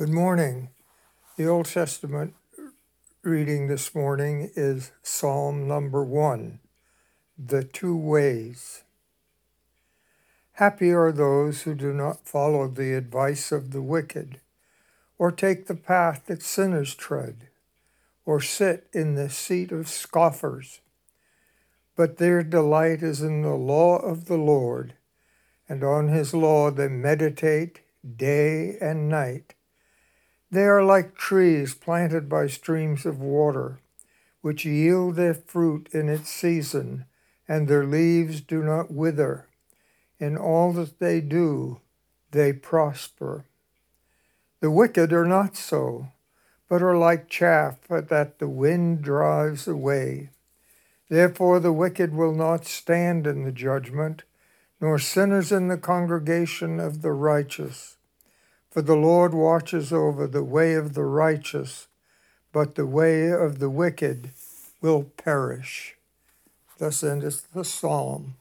Good morning. The Old Testament reading this morning is Psalm number one, The Two Ways. Happy are those who do not follow the advice of the wicked, or take the path that sinners tread, or sit in the seat of scoffers. But their delight is in the law of the Lord, and on his law they meditate day and night. They are like trees planted by streams of water, which yield their fruit in its season, and their leaves do not wither. In all that they do, they prosper. The wicked are not so, but are like chaff that the wind drives away. Therefore, the wicked will not stand in the judgment, nor sinners in the congregation of the righteous. For the Lord watches over the way of the righteous, but the way of the wicked will perish. Thus endeth the psalm.